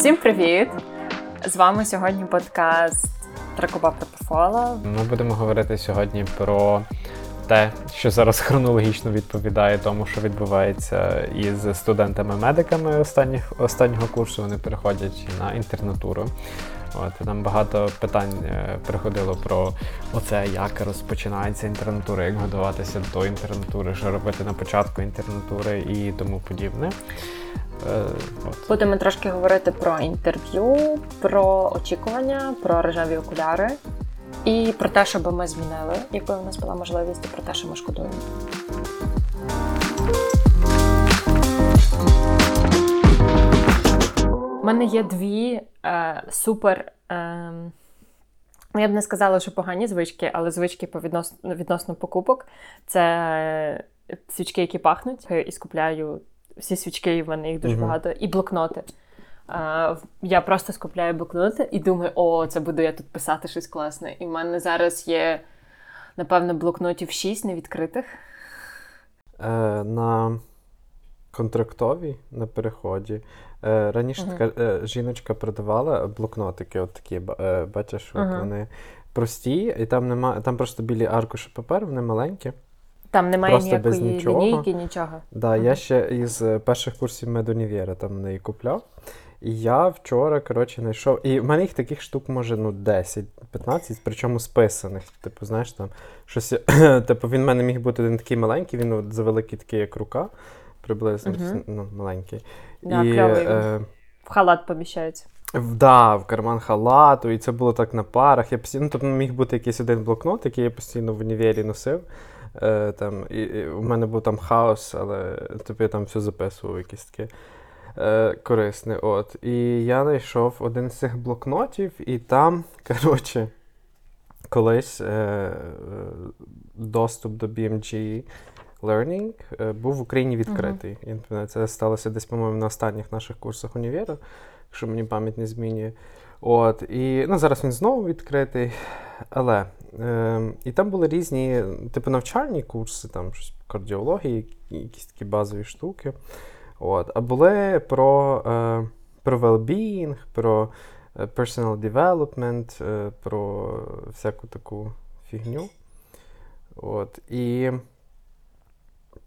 Всім привіт! З вами сьогодні подкаст Тракоба Протофола. Ми будемо говорити сьогодні про те, що зараз хронологічно відповідає тому, що відбувається із студентами-медиками останніх, останнього курсу. Вони переходять на інтернатуру. От Нам багато питань е, приходило про оце, як розпочинається інтернатура, як готуватися до інтернатури, що робити на початку інтернатури і тому подібне. Е, от. Будемо трошки говорити про інтерв'ю, про очікування, про рожеві окуляри і про те, що би ми змінили, якби у нас була можливість, і про те, що ми шкодуємо. У мене є дві е, супер. Е, я б не сказала, що погані звички, але звички по відносно, відносно покупок. Це свічки, які пахнуть, і скупляю всі свічки, і в мене їх дуже uh-huh. багато, і блокноти. А, Я просто скупляю блокноти і думаю, о, це буду я тут писати щось класне. І в мене зараз є, напевно, блокнотів 6 невідкритих. Е, На контрактовій на переході. Е, Раніше uh-huh. така е, жіночка продавала блокнотики, от такі, е, бачиш, от uh-huh. вони прості, і там нема, там просто білі аркуші паперу, вони маленькі. Там немає Просто ніякої без нічого. лінійки, нічого. Да, uh-huh. Я ще із перших курсів медунівєра там неї купляв. І я вчора, коротше, знайшов. І в мене їх таких штук може ну, 10-15, причому списаних. Типу, знаєш, там щось. типу, він в мене міг бути один такий маленький, він от, завеликий такий, як рука, приблизно uh-huh. ну, маленький. Да, і, е, В халат поміщається. Да, в карман халату, і це було так на парах. Я постійно, ну, тобто міг бути якийсь один блокнот, який я постійно в універі носив. Е, там, і, і У мене був там хаос, але тобі я там все записував якісь таке е, корисне. От. І я знайшов один з цих блокнотів, і там, коротше, колись е, доступ до BMG Learning е, був в Україні відкритий. Uh-huh. Це сталося десь, по-моєму, на останніх наших курсах універу, якщо мені пам'ять не змінює. От, І ну, зараз він знову відкритий. Але е, і там були різні типу навчальні курси, там щось кардіології, якісь такі базові штуки. От. А були про е, про well-being, про е, personal development, е, про всяку таку фігню. От. І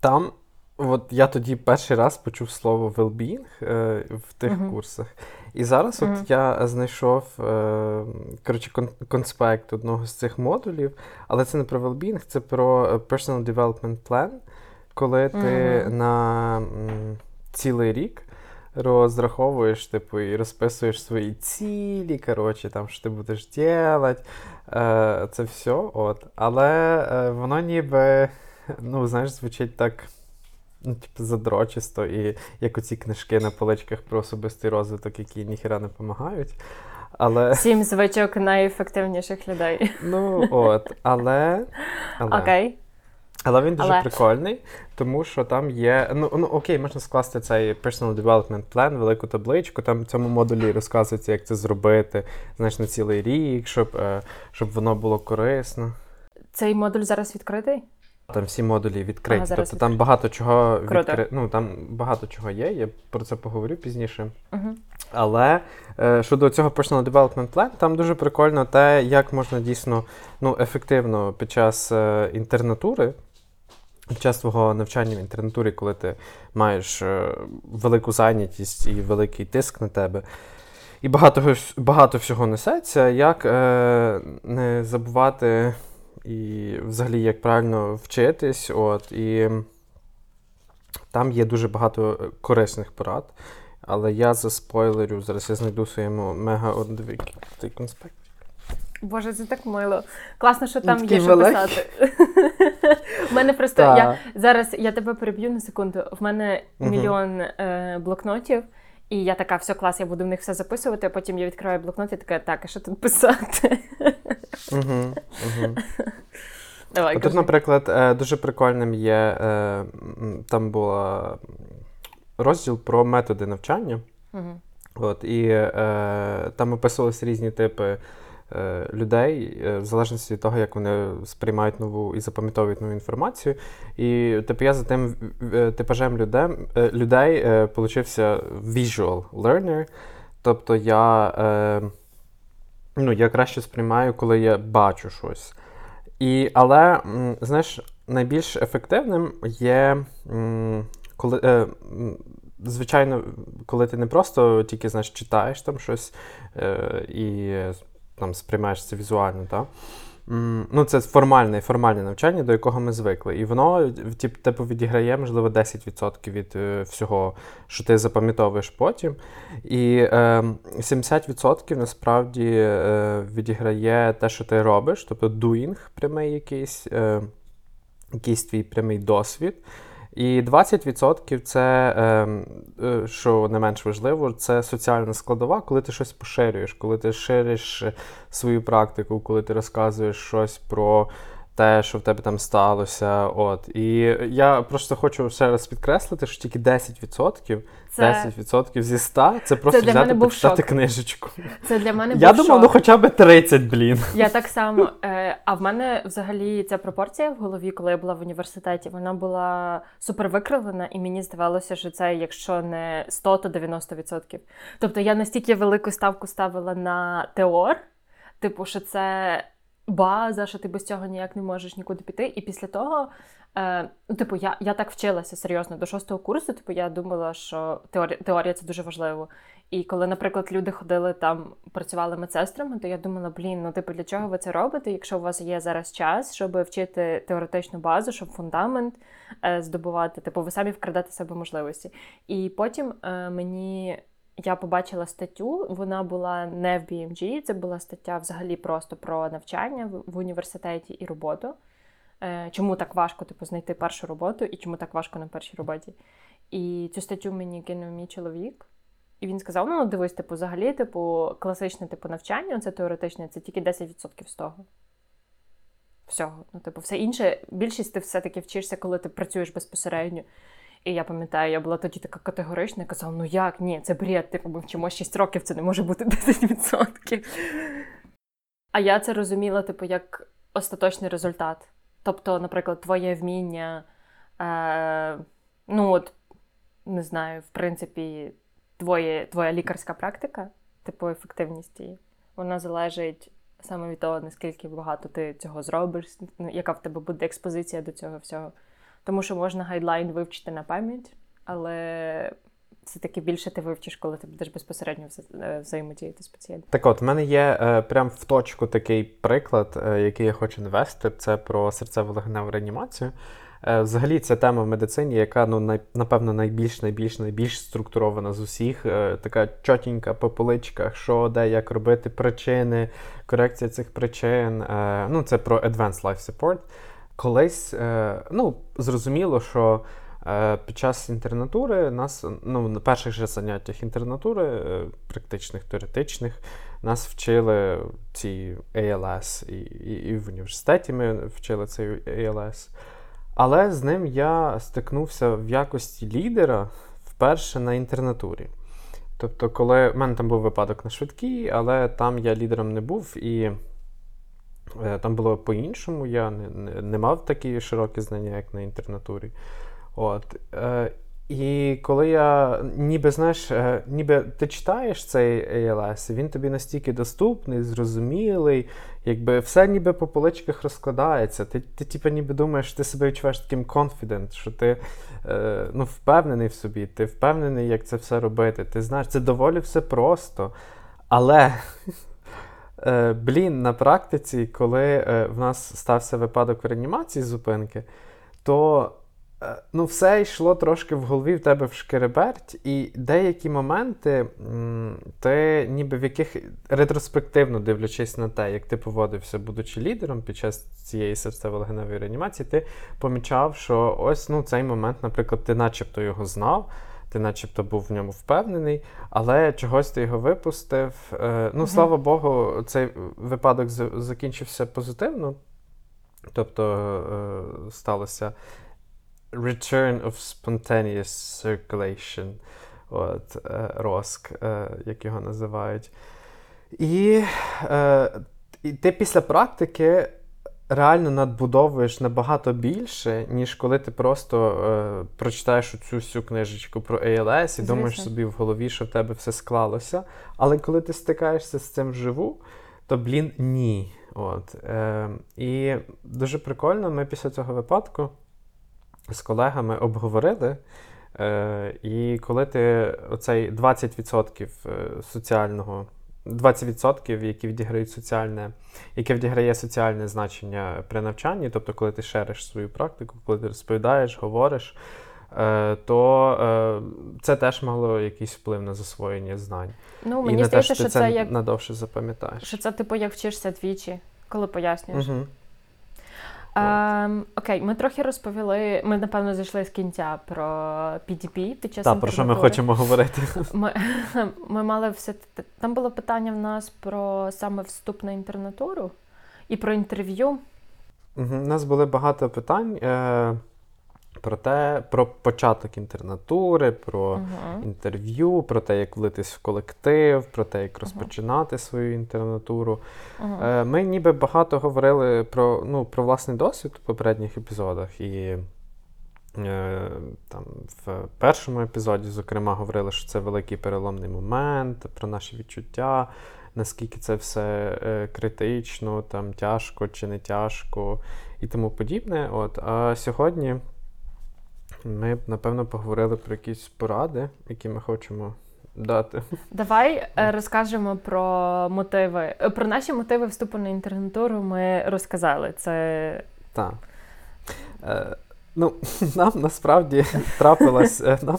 там От я тоді перший раз почув слово well-being е, в тих uh-huh. курсах. І зараз uh-huh. от я знайшов е, коротше, кон- конспект одного з цих модулів, але це не про well-being, це про е, personal development plan, коли ти uh-huh. на м, цілий рік розраховуєш типу, і розписуєш свої цілі, коротше, там, що ти будеш робити, е, це все. От. Але е, воно ніби, ну, знаєш, звучить так ну, типу, задрочисто, і як оці книжки на поличках про особистий розвиток, які ніхіра не допомагають. Але... Сім звичок найефективніших людей. Ну, от, але. але... Окей. Але він дуже Але... прикольний, тому що там є. Ну ну окей, можна скласти цей personal development plan, велику табличку. Там в цьому модулі розказується, як це зробити, знаєш, на цілий рік, щоб е, щоб воно було корисно. Цей модуль зараз відкритий? Там всі модулі відкриті. Ага, тобто там багато чого відкри... ну, там багато чого є, я про це поговорю пізніше. Угу. Але е, щодо цього personal development plan, там дуже прикольно те, як можна дійсно ну, ефективно під час е, інтернатури. Під час твого навчання в інтернатурі, коли ти маєш е, велику зайнятість і великий тиск на тебе, і багато багато всього несеться, як е, не забувати і взагалі як правильно вчитись. От, І там є дуже багато корисних порад. Але я за спойлерю, зараз я знайду своєму мега цей конспект. Боже, це так мило. Класно, що там є що писати. У мене просто я зараз я тебе переб'ю на секунду. В мене мільйон е, блокнотів. І я така, все клас, я буду в них все записувати, а потім я відкриваю блокнот і така, так, а що тут писати? Давай, Тут, наприклад, е, дуже прикольним є, е, там був розділ про методи навчання. От, І е, там описувалися різні типи людей, е, в залежності від того, як вони сприймають нову і запам'ятовують нову інформацію. І типу, я за тим е, типажем людей, людей получився visual learner. Тобто я е, ну, я краще сприймаю, коли я бачу щось. І, Але, знаєш, найбільш ефективним є, коли, е, звичайно, коли ти не просто тільки знаєш, читаєш там щось е, і там, сприймаєш це візуально. так? Ну, Це формальне формальне навчання, до якого ми звикли. І воно типу, відіграє, можливо, 10% від е, всього, що ти запам'ятовуєш потім. І е, 70% насправді е, відіграє те, що ти робиш, тобто doing прямий якийсь, е, якийсь твій прямий досвід. І 20% це, ем, е, що не менш важливо, це соціальна складова, коли ти щось поширюєш, коли ти шириш свою практику, коли ти розказуєш щось про те, що в тебе там сталося. От. І я просто хочу ще раз підкреслити, що тільки 10%, це... 10% зі 100 це просто це взяти почитати шок. книжечку. Це для мене Я був думав, шок. ну хоча б 30, блін. Я так само. Е, а в мене взагалі ця пропорція в голові, коли я була в університеті, вона була супер викривлена, і мені здавалося, що це, якщо не 100, то 90%. Тобто я настільки велику ставку ставила на теор, типу, що це база, що ти без цього ніяк не можеш нікуди піти. І після того, е, ну, типу, я я так вчилася серйозно до шостого курсу. Типу, я думала, що теорія, теорія це дуже важливо. І коли, наприклад, люди ходили там, працювали медсестрами, то я думала, блін, ну типу, для чого ви це робите, якщо у вас є зараз час, щоб вчити теоретичну базу, щоб фундамент е, здобувати, типу, ви самі вкрадете себе можливості. І потім е, мені я побачила статтю, вона була не в BMG, це була стаття взагалі просто про навчання в університеті і роботу. Е, чому так важко типу, знайти першу роботу і чому так важко на першій роботі? І цю статтю мені кинув мій чоловік. І він сказав: ну, дивись, типу, взагалі, типу, класичне типу, навчання, це теоретичне, це тільки 10% з того. Всього. Ну, типу, все інше, більшість ти все-таки вчишся, коли ти працюєш безпосередньо. І я пам'ятаю, я була тоді така категорична, і казала, ну як, ні, це бред, типу, ми вчимо 6 років, це не може бути 10%. А я це розуміла, типу, як остаточний результат. Тобто, наприклад, твоє вміння, е, ну от, не знаю, в принципі, твоє, твоя лікарська практика, типу ефективність вона залежить саме від того, наскільки багато ти цього зробиш, яка в тебе буде експозиція до цього всього. Тому що можна гайдлайн вивчити на пам'ять, але це таки більше ти вивчиш, коли ти будеш безпосередньо е, взаємодіяти з пацієнтом. Так от, в мене є е, прям в точку такий приклад, е, який я хочу навести. Це про серцево легеневу реанімацію. Е, взагалі, це тема в медицині, яка ну най, напевно найбільш найбільш найбільш структурована з усіх. Е, така чотінька по поличках, що де як робити причини, корекція цих причин. Е, ну, це про Advanced Life Support. Колись е, ну, зрозуміло, що е, під час інтернатури нас ну, на перших же заняттях інтернатури, е, практичних, теоретичних, нас вчили ці ALS, і, і, і в університеті ми вчили цей ALS. Але з ним я стикнувся в якості лідера вперше на інтернатурі. Тобто, коли в мене там був випадок на швидкій, але там я лідером не був і. Е, там було по-іншому, я не, не не, мав такі широкі знання, як на інтернатурі. От. Е, І коли я ніби знаєш, е, ніби ти читаєш цей ALS, він тобі настільки доступний, зрозумілий, якби все ніби по поличках розкладається. Ти ти типу, ніби думаєш, ти себе відчуваєш таким confident, що ти ну, впевнений в собі, ти впевнений, як це все робити. Ти знаєш, це доволі все просто. Але. Е, блін, на практиці, коли е, в нас стався випадок в реанімації зупинки, то е, ну, все йшло трошки в голові в тебе в шкереберть, і деякі моменти ти ніби в яких ретроспективно дивлячись на те, як ти поводився, будучи лідером під час цієї серцево-легеневої реанімації, ти помічав, що ось ну, цей момент, наприклад, ти начебто його знав ти начебто був в ньому впевнений, але чогось ти його випустив. Е, ну, слава Богу, цей випадок закінчився позитивно. Тобто е, сталося return of spontaneous circulation, от, е, роск, як його називають. І, і ти після практики реально надбудовуєш набагато більше, ніж коли ти просто е, прочитаєш цю всю книжечку про ALS і Звісно. думаєш собі в голові, що в тебе все склалося. Але коли ти стикаєшся з цим вживу, то, блін, ні. От. Е, і дуже прикольно, ми після цього випадку з колегами обговорили. Е, і коли ти оцей 20% е, соціального, 20%, які відіграють соціальне, яке відіграє соціальне значення при навчанні, тобто коли ти шериш свою практику, коли ти розповідаєш, говориш, е, то е, це теж мало якийсь вплив на засвоєння знань. Ну, і мені те, здається, що ти що це це як надовше запам'ятаєш. що це типу як вчишся двічі, коли пояснюєш. Угу. Ем, окей, ми трохи розповіли. Ми напевно зайшли з кінця про PDP під час Так, про що ми хочемо говорити. Ми, ми мали все там було питання в нас про саме вступ на інтернатуру і про інтерв'ю. Угу. У нас були багато питань е, про те, про початок інтернатури, про Угу. інтерв'ю, про те, як влитись в колектив, про те, як розпочинати свою інтернатуру. Е, Ми ніби багато говорили про, ну, про власний досвід у попередніх епізодах. І е, там, в першому епізоді, зокрема, говорили, що це великий переломний момент, про наші відчуття, наскільки це все е, критично, там, тяжко чи не тяжко і тому подібне. От. А сьогодні ми б, напевно, поговорили про якісь поради, які ми хочемо дати. Давай е, розкажемо про мотиви. е, Про наші мотиви вступу на інтернатуру ми розказали. Це Так. Е, ну, нам насправді трапилось. е, Нам...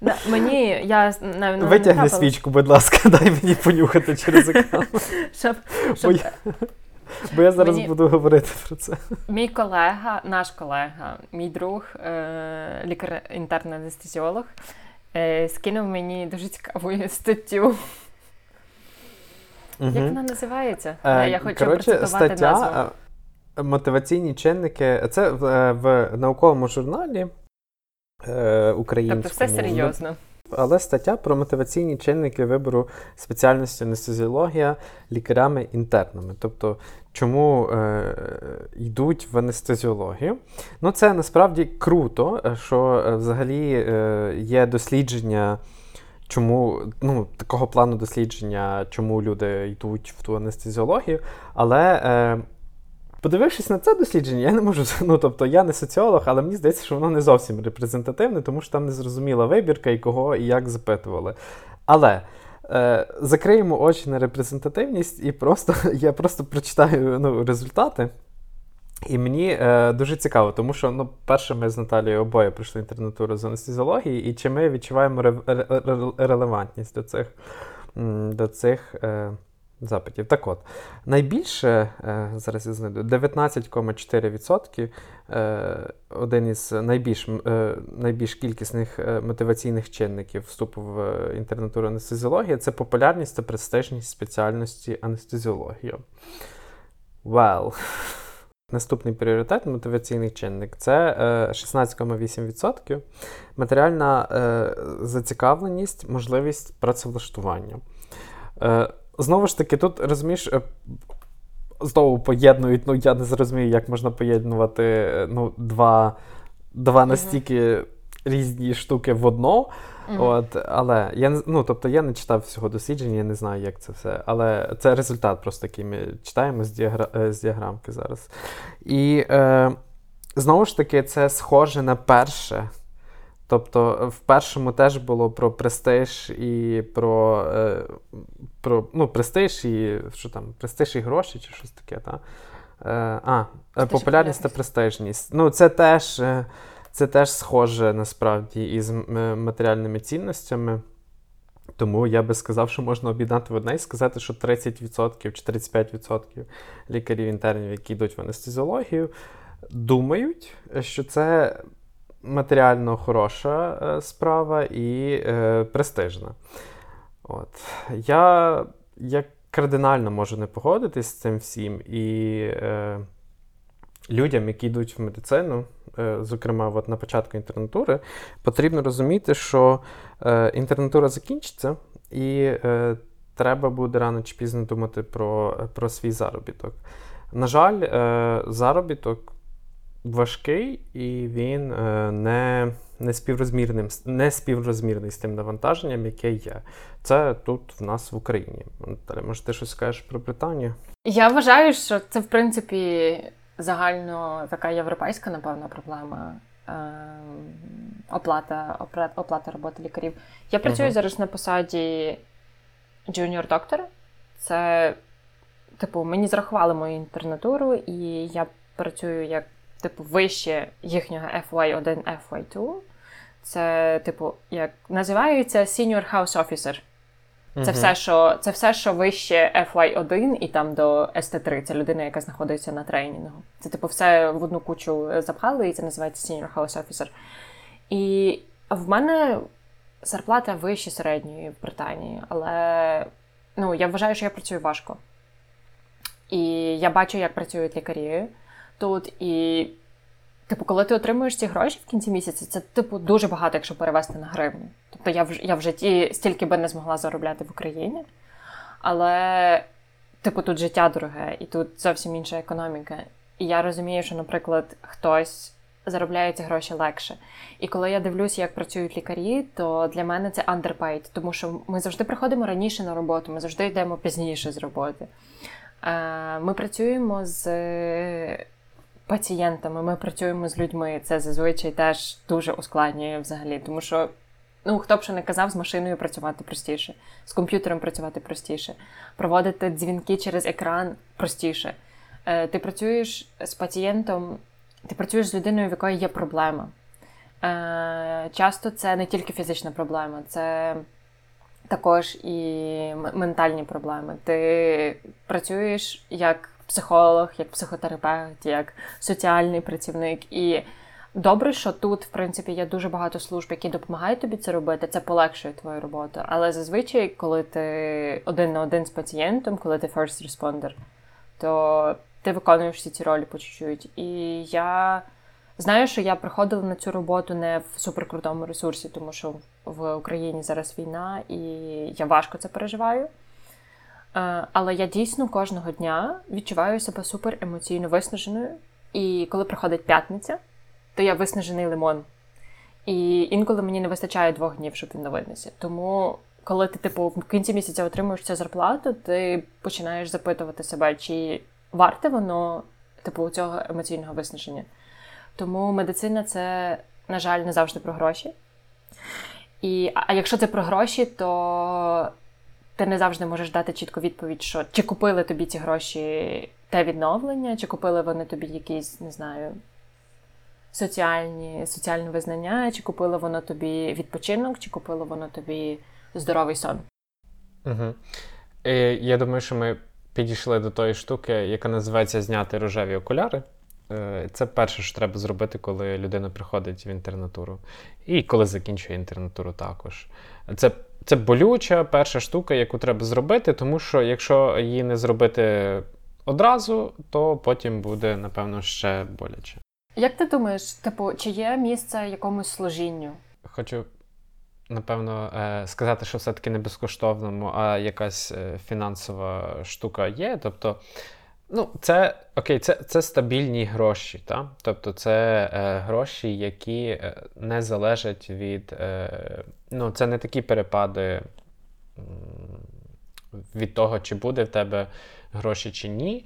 Да, мені я навіть не Витягни свічку, будь ласка, дай мені понюхати через екран. Щоб, Бо я, бо я зараз Мені- буду говорити про це. мій колега, наш колега, мій друг, е, лікар-інтерн-анестезіолог, е, скинув мені дуже цікаву статтю. Як вона називається? Е, я хочу коротше, процитувати назву. стаття е, мотиваційні чинники. Це в, е, в науковому журналі е, українському. Тобто все серйозно. Але стаття про мотиваційні чинники вибору спеціальності анестезіологія лікарями-інтернами. Тобто, чому е, йдуть в анестезіологію. Ну, це насправді круто, е, що е, взагалі е, є дослідження. Чому ну, такого плану дослідження, чому люди йдуть в ту анестезіологію. Але е, подивившись на це дослідження, я не можу. Ну, тобто, я не соціолог, але мені здається, що воно не зовсім репрезентативне, тому що там не зрозуміла вибірка і кого і як запитували. Але е, закриємо очі на репрезентативність і просто я просто прочитаю ну, результати. І мені е, дуже цікаво, тому що ну, перше, ми з Наталією обоє пройшли інтернатуру з анестезіології, і чи ми відчуваємо ре- ре- ре- релевантність до цих, до цих е, запитів. Так от, найбільше, е, зараз я знайду, 19,4%, е, один із найбільш, е, найбільш кількісних мотиваційних чинників вступу в інтернатуру анестезіології це популярність та престижність спеціальності анестезіологія. Well. Наступний пріоритет мотиваційний чинник це е, 16,8%. Матеріальна зацікавленість, можливість працевлаштування. Знову ж таки, тут розумієш, е, знову поєднують. Ну, я не зрозумію, як можна поєднувати е, ну, два, два настільки різні штуки в одно. Мгм. От, але я ну, тобто я не читав всього дослідження, я не знаю, як це все. Але це результат, просто який ми читаємо з, діагра... е, з діаграмки зараз. І е, знову ж таки, це схоже на перше. Тобто, в першому теж було про престиж і про, е, про ну, престиж і що там, престиж і гроші, чи щось таке, та? Е, а, е, Престиж популярність та престижність. Ну, це теж. Е, це теж схоже насправді із е, матеріальними цінностями. Тому я би сказав, що можна об'єднати в одне і сказати, що 30% чи 35% лікарів-інтернів, які йдуть в анестезіологію, думають, що це матеріально хороша е, справа і е, престижна. От. Я, я кардинально можу не погодитись з цим всім. І е, людям, які йдуть в медицину, е, зокрема, от на початку інтернатури, потрібно розуміти, що е, інтернатура закінчиться, і е, треба буде рано чи пізно думати про, про свій заробіток. На жаль, е, заробіток важкий і він е, не не, співрозмірним, не співрозмірний з тим навантаженням, яке є. Це тут в нас в Україні. Наталя, може, ти щось скажеш про Британію? Я вважаю, що це, в принципі, загально така європейська, напевно, проблема. Ем, оплата оплата роботи лікарів. Я працюю uh-huh. зараз на посаді junior доктора. Це, типу, мені зрахували мою інтернатуру, і я працюю як, типу, вище їхнього FY1, FY2. Це, типу, як називається Senior House Officer. Це uh-huh. все, що це все, що вище FY1 і там до ST3. Це людина, яка знаходиться на тренінгу. Це, типу, все в одну кучу запхали, і це називається Senior House Officer. І в мене зарплата вище середньої в Британії, але ну, я вважаю, що я працюю важко. І я бачу, як працюють лікарі тут. І, типу, коли ти отримуєш ці гроші в кінці місяця, це типу дуже багато, якщо перевести на гривню. Тобто я в я в житті стільки би не змогла заробляти в Україні. Але, типу, тут життя дороге, і тут зовсім інша економіка. І я розумію, що, наприклад, хтось заробляє ці гроші легше. І коли я дивлюся, як працюють лікарі, то для мене це underpaid, тому що ми завжди приходимо раніше на роботу, ми завжди йдемо пізніше з роботи. Е, ми працюємо з пацієнтами, ми працюємо з людьми. Це зазвичай теж дуже ускладнює взагалі, тому що. Ну, хто б що не казав, з машиною працювати простіше, з комп'ютером працювати простіше, проводити дзвінки через екран простіше. Е, ти працюєш з пацієнтом ти працюєш з людиною, в якої є проблема. Е, Часто це не тільки фізична проблема, це також і ментальні проблеми. Ти працюєш як психолог, як психотерапевт, як соціальний працівник. І добре, що тут, в принципі, є дуже багато служб, які допомагають тобі це робити. Це полегшує твою роботу. Але зазвичай, коли ти один на один з пацієнтом, коли ти first responder, то ти виконуєш всі ці ролі по чуть-чуть. І я знаю, що я приходила на цю роботу не в суперкрутому ресурсі, тому що в Україні зараз війна, і я важко це переживаю. Е, але я дійсно кожного дня відчуваю себе супер емоційно виснаженою. І коли приходить п'ятниця, то я виснажений лимон. І інколи мені не вистачає двох днів, щоб він навиднися. Тому, коли ти, типу, в кінці місяця отримуєш цю зарплату, ти починаєш запитувати себе, чи варте воно, типу, цього емоційного виснаження. Тому медицина це, на жаль, не завжди про гроші. І, А якщо це про гроші, то ти не завжди можеш дати чітку відповідь, що чи купили тобі ці гроші те відновлення, чи купили вони тобі якісь, не знаю, соціальні, соціальне визнання, чи купило воно тобі відпочинок, чи купило воно тобі здоровий сон. Угу. Я думаю, що ми підійшли до тої штуки, яка називається зняти рожеві окуляри. Е, це перше, що треба зробити, коли людина приходить в інтернатуру. І коли закінчує інтернатуру також. Це це болюча перша штука, яку треба зробити, тому що якщо її не зробити одразу, то потім буде, напевно, ще боляче. Як ти думаєш, типу, чи є місце якомусь служінню? Хочу напевно, е, сказати, що все-таки не безкоштовному, а якась е, фінансова штука є. Тобто, ну, це окей, це це стабільні гроші. Та? Тобто, це е, гроші, які е, не залежать від. Е, ну, Це не такі перепади від того, чи буде в тебе гроші чи ні.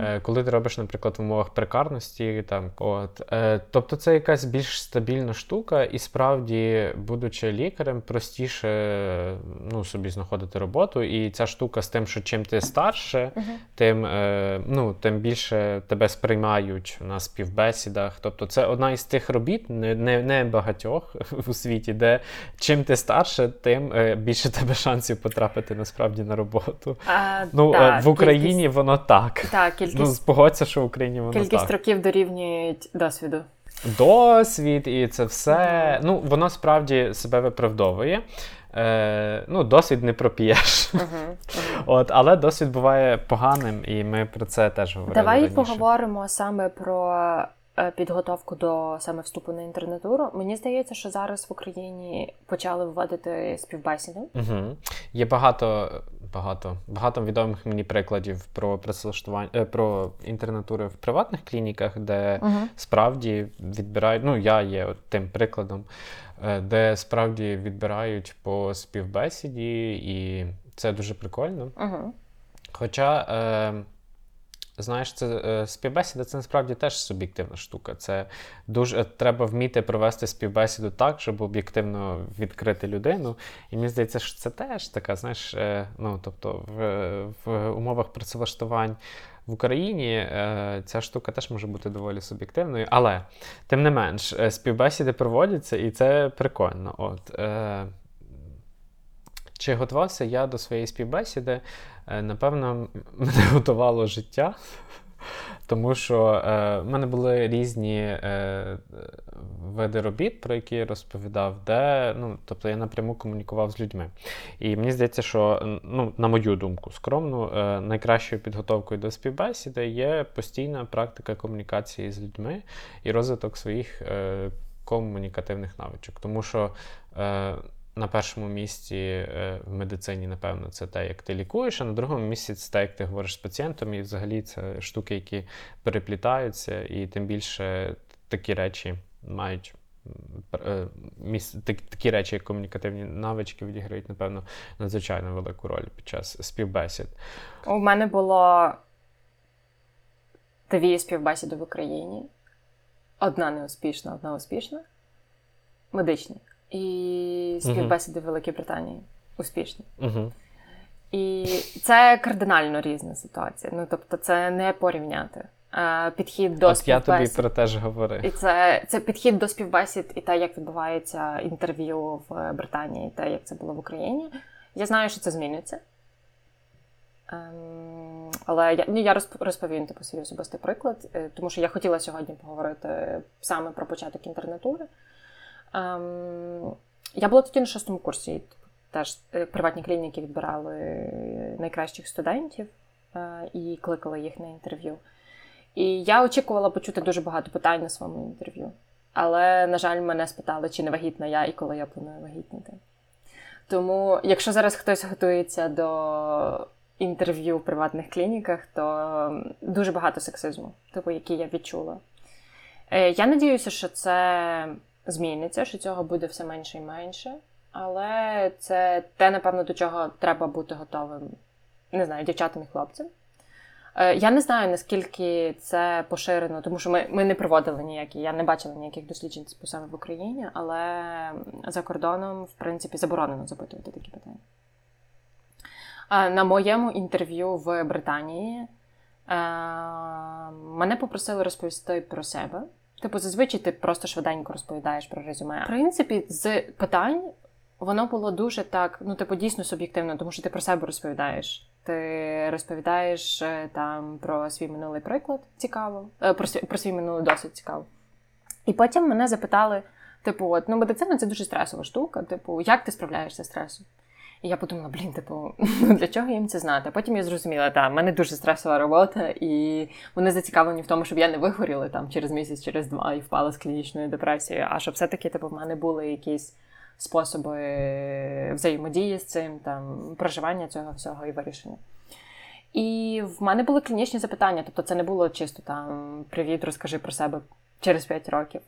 Е, коли ти робиш, наприклад, в умовах прикарності, там, от, е, тобто це якась більш стабільна штука, і справді, будучи лікарем, простіше ну, собі знаходити роботу. І ця штука з тим, що чим ти старше, uh-huh. тим е, ну, тим більше тебе сприймають на співбесідах. Тобто це одна із тих робіт, не не, не багатьох у світі, де чим ти старше, тим е, більше тебе шансів потрапити насправді на роботу. А, ну, так, В Україні кількість... воно так. Так, кількість... Ну, погодься, що в Україні воно Кількість так. років дорівнюють досвіду. Досвід, і це все. Mm-hmm. Ну, воно справді себе виправдовує. Е, Ну, Досвід не проп'єш. Uh-huh, uh-huh. От, Але досвід буває поганим, і ми про це теж говорили. Давай раніше. поговоримо саме про е, підготовку до саме вступу на інтернатуру. Мені здається, що зараз в Україні почали вводити співбесіду. Є багато багато багато відомих мені прикладів про працевлаштування е, про інтернатури в приватних клініках, де угу. справді відбирають. Ну я є от тим прикладом, е, де справді відбирають по співбесіді, і це дуже прикольно. Угу. Хоча. Е, Знаєш, це е, співбесіда це насправді теж суб'єктивна штука. Це дуже треба вміти провести співбесіду так, щоб об'єктивно відкрити людину. І мені здається, що це теж така, знаєш, е, ну тобто в, в умовах працевлаштувань в Україні е, ця штука теж може бути доволі суб'єктивною. Але тим не менш, співбесіди проводяться, і це прикольно. От, Чи готувався я до своєї співбесіди? Е, напевно, мене готувало життя, тому що е, в мене були різні е, види робіт, про які я розповідав, де ну, тобто я напряму комунікував з людьми. І мені здається, що, ну, на мою думку, скромно, е, найкращою підготовкою до співбесіди є постійна практика комунікації з людьми і розвиток своїх е, комунікативних навичок. Тому що. Е, на першому місці е, в медицині, напевно, це те, як ти лікуєш, а на другому місці це те, як ти говориш з пацієнтом, і взагалі це штуки, які переплітаються, і тим більше такі речі мають. Е, такі речі, як комунікативні навички, відіграють, напевно, надзвичайно велику роль під час співбесід. У мене було дві співбесіди в Україні. Одна неуспішна, одна успішна. Медичні і співбесіди в Великій Британії успішні. Uh-huh. І це кардинально різна ситуація. Ну тобто, це не порівняти. Підхід до От співбесід. я тобі про те ж говорив. І це це підхід до співбесід і те, як відбувається інтерв'ю в Британії, і те, як це було в Україні. Я знаю, що це зміниться. Ем, але я ну, я розповім типу, свій особистий приклад, е, тому що я хотіла сьогодні поговорити саме про початок інтернатури. Я була тоді на шостому курсі. Теж е, приватні клініки відбирали найкращих студентів е, і кликали їх на інтерв'ю. І я очікувала почути дуже багато питань на своєму інтерв'ю. Але, на жаль, мене спитали, чи не вагітна я і коли я планую вагітніти. Тому, якщо зараз хтось готується до інтерв'ю в приватних клініках, то дуже багато сексизму, типу, який я відчула. Е, я надіюся, що це зміниться, що цього буде все менше і менше. Але це те, напевно, до чого треба бути готовим, не знаю, дівчатам і хлопцям. Е, я не знаю, наскільки це поширено, тому що ми ми не проводили ніякі, я не бачила ніяких досліджень саме в Україні, але за кордоном, в принципі, заборонено запитувати такі питання. Е, на моєму інтерв'ю в Британії е, мене попросили розповісти про себе. Типу, зазвичай ти просто швиденько розповідаєш про резюме. В принципі, з питань воно було дуже так, ну, типу, дійсно суб'єктивно, тому що ти про себе розповідаєш. Ти розповідаєш е, там про свій минулий приклад цікаво, е, про свій, про свій минулий досвід цікаво. І потім мене запитали: типу, от ну медицина це дуже стресова штука. Типу, як ти справляєшся з стресом? І я подумала, блін, типу, ну для чого їм це знати? Потім я зрозуміла, та в мене дуже стресова робота, і вони зацікавлені в тому, щоб я не вигоріла там через місяць, через два і впала з клінічною депресією, а щоб все-таки типу, в мене були якісь способи взаємодії з цим, там проживання цього всього і вирішення. І в мене були клінічні запитання, тобто це не було чисто там привіт, розкажи про себе через 5 років.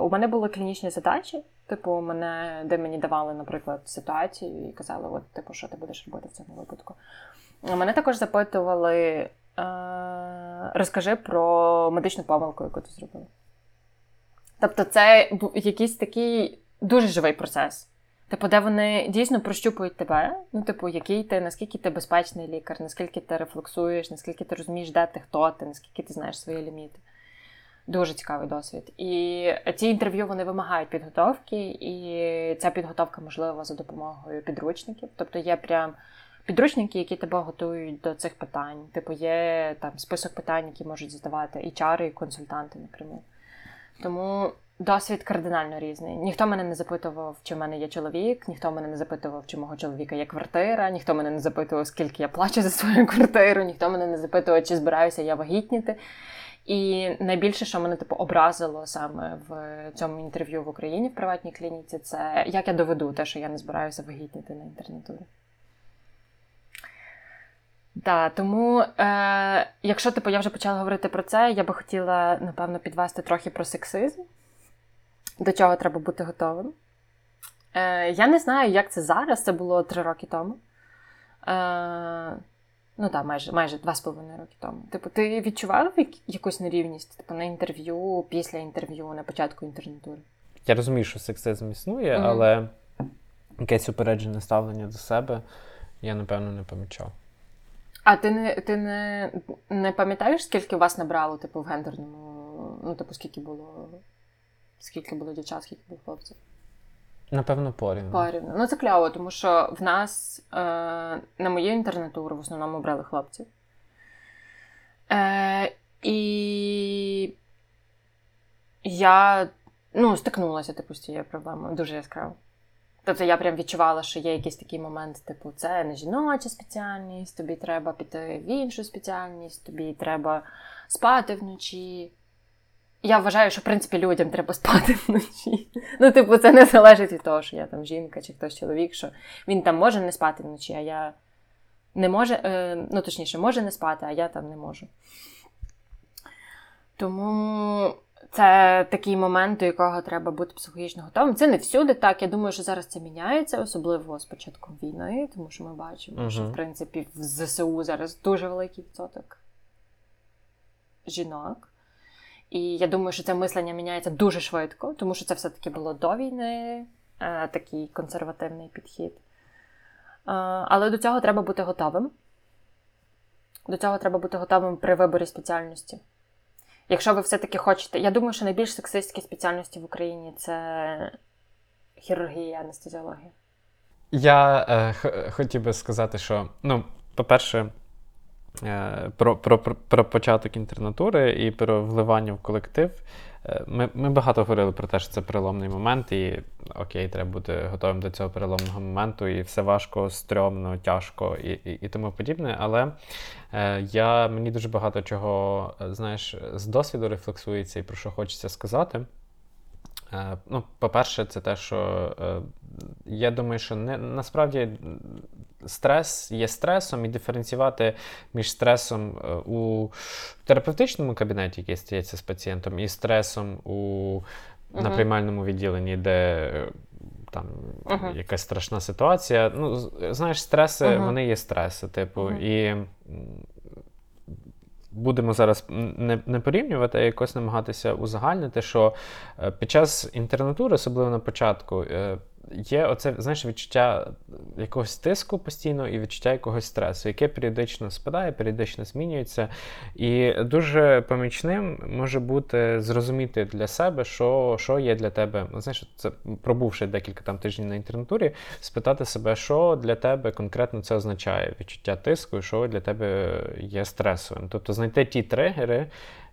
У мене були клінічні задачі, типу, мене, де мені давали, наприклад, ситуацію і казали, от, типу, що ти будеш робити в цьому випадку. Мене також запитували, розкажи про медичну помилку, яку ти зробила. Тобто, це якийсь такий дуже живий процес. Типу, де вони дійсно прощупують тебе, ну, типу, який ти, наскільки ти безпечний лікар, наскільки ти рефлексуєш, наскільки ти розумієш, де ти, хто ти, наскільки ти знаєш свої ліміти. Дуже цікавий досвід. І ці інтерв'ю вони вимагають підготовки, і ця підготовка можлива за допомогою підручників. Тобто є прям підручники, які тебе готують до цих питань. Типу, є там список питань, які можуть задавати і чари, і консультанти напряму. Тому досвід кардинально різний. Ніхто мене не запитував, чи в мене є чоловік, ніхто мене не запитував, чи мого чоловіка є квартира, ніхто мене не запитував, скільки я плачу за свою квартиру, ніхто мене не запитував, чи збираюся я вагітніти. І найбільше, що мене типу образило саме в цьому інтерв'ю в Україні в приватній клініці, це як я доведу те, що я не збираюся вагітніти на інтернатурі. Так, тому, е, якщо типу, я вже почала говорити про це, я би хотіла, напевно, підвести трохи про сексизм, до чого треба бути готовим. Е, Я не знаю, як це зараз, це було три роки тому. Е, Ну так, майже майже два з половиною роки тому. Типу, ти відчував якусь нерівність типу, на інтерв'ю, після інтерв'ю, на початку інтернатури? Я розумію, що сексизм існує, mm-hmm. але якесь упереджене ставлення до себе я, напевно, не помічав. А ти не ти не, не пам'ятаєш, скільки вас набрало, типу, в гендерному, ну, типу, скільки було скільки було дівчат, скільки було хлопців? Напевно, порівну. Порівну. Ну, це кльово, тому що в нас е, на мою інтернатуру в основному брали хлопців. Е, І я ну, стикнулася типу, з цією проблемою дуже яскраво. Тобто я прям відчувала, що є якийсь такий момент, типу, це не жіноча спеціальність, тобі треба піти в іншу спеціальність, тобі треба спати вночі. Я вважаю, що в принципі людям треба спати вночі. Ну, типу, це не залежить від того, що я там жінка чи хтось чоловік, що він там може не спати вночі, а я не може, е, ну точніше, може не спати, а я там не можу. Тому це такий момент, до якого треба бути психологічно готовим. Це не всюди так. Я думаю, що зараз це міняється, особливо з початком війни, тому що ми бачимо, uh-huh. що в принципі в ЗСУ зараз дуже великий відсоток жінок. І я думаю, що це мислення міняється дуже швидко, тому що це все-таки було до війни, е, такий консервативний підхід. Е, але до цього треба бути готовим. До цього треба бути готовим при виборі спеціальності. Якщо ви все-таки хочете. Я думаю, що найбільш сексистські спеціальності в Україні це хірургія, анестезіологія. Я е, х- хотів би сказати, що, ну, по-перше, про про, про початок інтернатури і про вливання в колектив. Е, ми ми багато говорили про те, що це переломний момент, і окей, треба бути готовим до цього переломного моменту, і все важко, стрьомно, тяжко і і, і тому подібне. Але е, я, мені дуже багато чого знаєш, з досвіду рефлексується і про що хочеться сказати. Е, ну, По-перше, це те, що е, я думаю, що не насправді стрес є стресом, і диференціювати між стресом е, у терапевтичному кабінеті, який стається з пацієнтом, і стресом у на приймальному відділенні, де там uh-huh. якась страшна ситуація. Ну, Знаєш, стреси, uh-huh. вони є стреси, типу, uh-huh. і будемо зараз не не порівнювати, а якось намагатися узагальнити, що е, під час інтернатури, особливо на початку, е, є оце знаєш, відчуття якогось тиску постійно і відчуття якогось стресу, яке періодично спадає, періодично змінюється. І дуже помічним може бути зрозуміти для себе, що що є для тебе. Знаєш, це пробувши декілька там тижнів на інтернатурі, спитати себе, що для тебе конкретно це означає відчуття тиску, і що для тебе є стресовим. Тобто знайти ті тригери.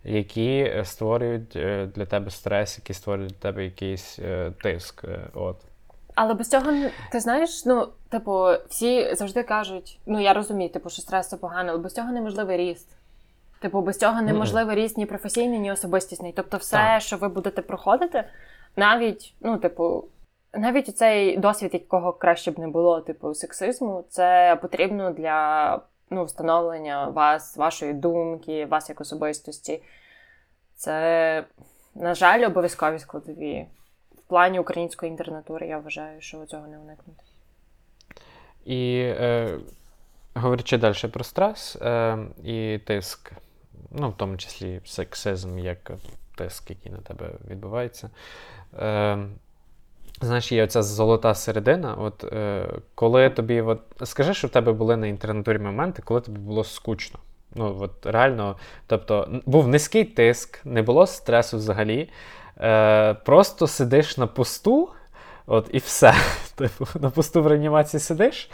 Які створюють е, для тебе стрес, які створюють для тебе якийсь е, тиск. От. Але без цього ти знаєш, ну, типу, всі завжди кажуть: ну я розумію, типу, що стрес це погано, але без цього неможливий ріст. Типу, без цього неможливий ріст ні професійний, ні особистісний. Тобто, все, так. що ви будете проходити, навіть, ну, типу, навіть цей досвід, якого краще б не було, типу, сексизму, це потрібно для ну, встановлення вас, вашої думки, вас як особистості. Це, на жаль, обов'язкові складові в плані української інтернатури я вважаю, що цього не уникнути. І е, говорячи далі про стрес е, і тиск, ну, в тому числі сексизм, як тиск, який на тебе відбувається. Е, Знаєш, є оця золота середина. От е, коли тобі, от, скажи, що в тебе були на інтернатурі моменти, коли тобі було скучно. Ну, от реально, тобто, був низький тиск, не було стресу взагалі е, просто сидиш на посту, от і все. Типу, на посту в реанімації сидиш,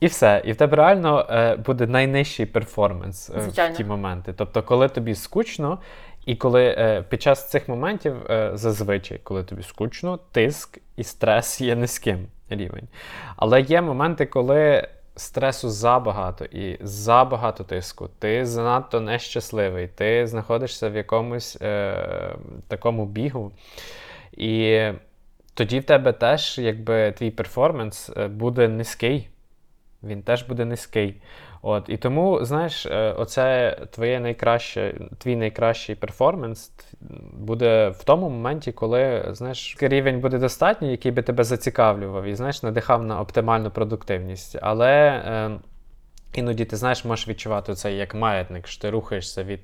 і все. І в тебе реально е, буде найнижчий перформанс е, в ті моменти. Тобто, коли тобі скучно, і коли е, під час цих моментів е, зазвичай, коли тобі скучно, тиск і стрес є низьким рівень. Але є моменти, коли стресу забагато і забагато тиску, ти занадто нещасливий, ти знаходишся в якомусь е, такому бігу. І тоді в тебе теж якби твій перформанс е, буде низький. Він теж буде низький. От, І тому, знаєш, е, оце твоє найкраще, твій найкращий перформанс буде в тому моменті, коли знаєш, рівень буде достатній, який би тебе зацікавлював і знаєш, надихав на оптимальну продуктивність. Але. Е, Іноді ти знаєш, можеш відчувати це як маятник, що ти рухаєшся від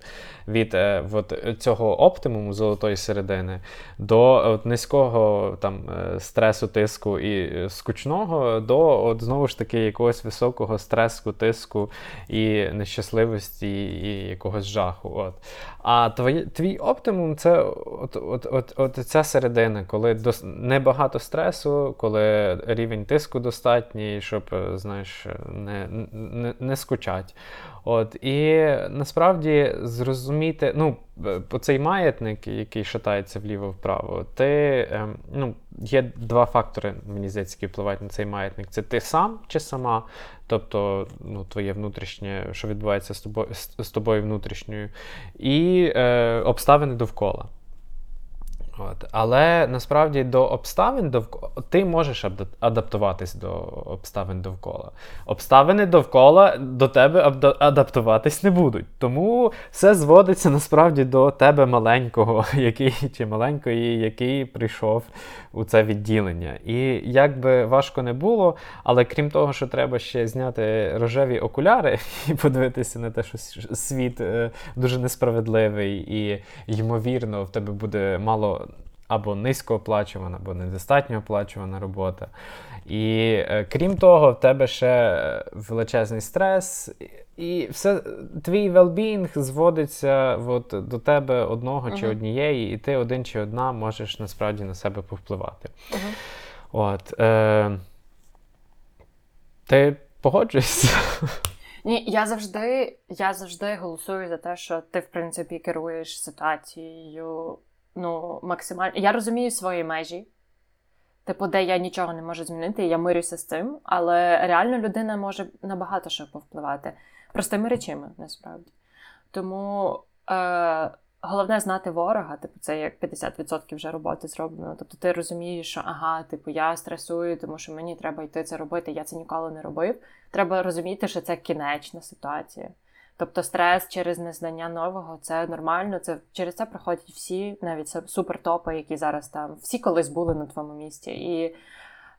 від е, от, цього оптимуму золотої середини до от, низького там, е, стресу, тиску і е, скучного, до от, знову ж таки якогось високого стресу, тиску і нещасливості, і якогось жаху. От. А твій, твій оптимум це от, от, от, от ця середина, коли дос, небагато стресу, коли рівень тиску достатній, щоб знаєш, не, не не скучать. От, І насправді зрозуміти, ну, цей маятник, який шатається вліво-вправо, ти, ем, ну, є два фактори, мені здається, які впливають на цей маятник. Це ти сам чи сама, тобто ну, твоє внутрішнє, що відбувається з тобою з тобою внутрішньою, і е, обставини довкола. От. Але насправді до обставин довкола ти можеш адаптуватись до обставин довкола. Обставини довкола до тебе адаптуватись не будуть. Тому все зводиться насправді до тебе маленького, який чи маленької, який прийшов у це відділення. І як би важко не було, але крім того, що треба ще зняти рожеві окуляри і подивитися на те, що світ е, дуже несправедливий і, ймовірно, в тебе буде мало або низько оплачувана, або недостатньо оплачувана робота. І е, крім того, в тебе ще величезний стрес, і все твій well-being зводиться от, до тебе одного чи однієї, і ти один чи одна можеш насправді на себе повпливати. Uh-huh. От, е, Ти погоджуєшся? Ні, я завжди я завжди голосую за те, що ти, в принципі, керуєш ситуацією ну, максимально. Я розумію свої межі, типу, де я нічого не можу змінити, я мирюся з цим, але реально людина може набагато що повпливати. Простими речами, насправді. Тому е, головне знати ворога, типу, це як 50% вже роботи зроблено. Тобто ти розумієш, що ага, типу, я стресую, тому що мені треба йти це робити, я це ніколи не робив. Треба розуміти, що це кінечна ситуація. Тобто стрес через незнання нового це нормально. Це через це проходять всі, навіть супертопи, які зараз там всі колись були на твоєму місці. І,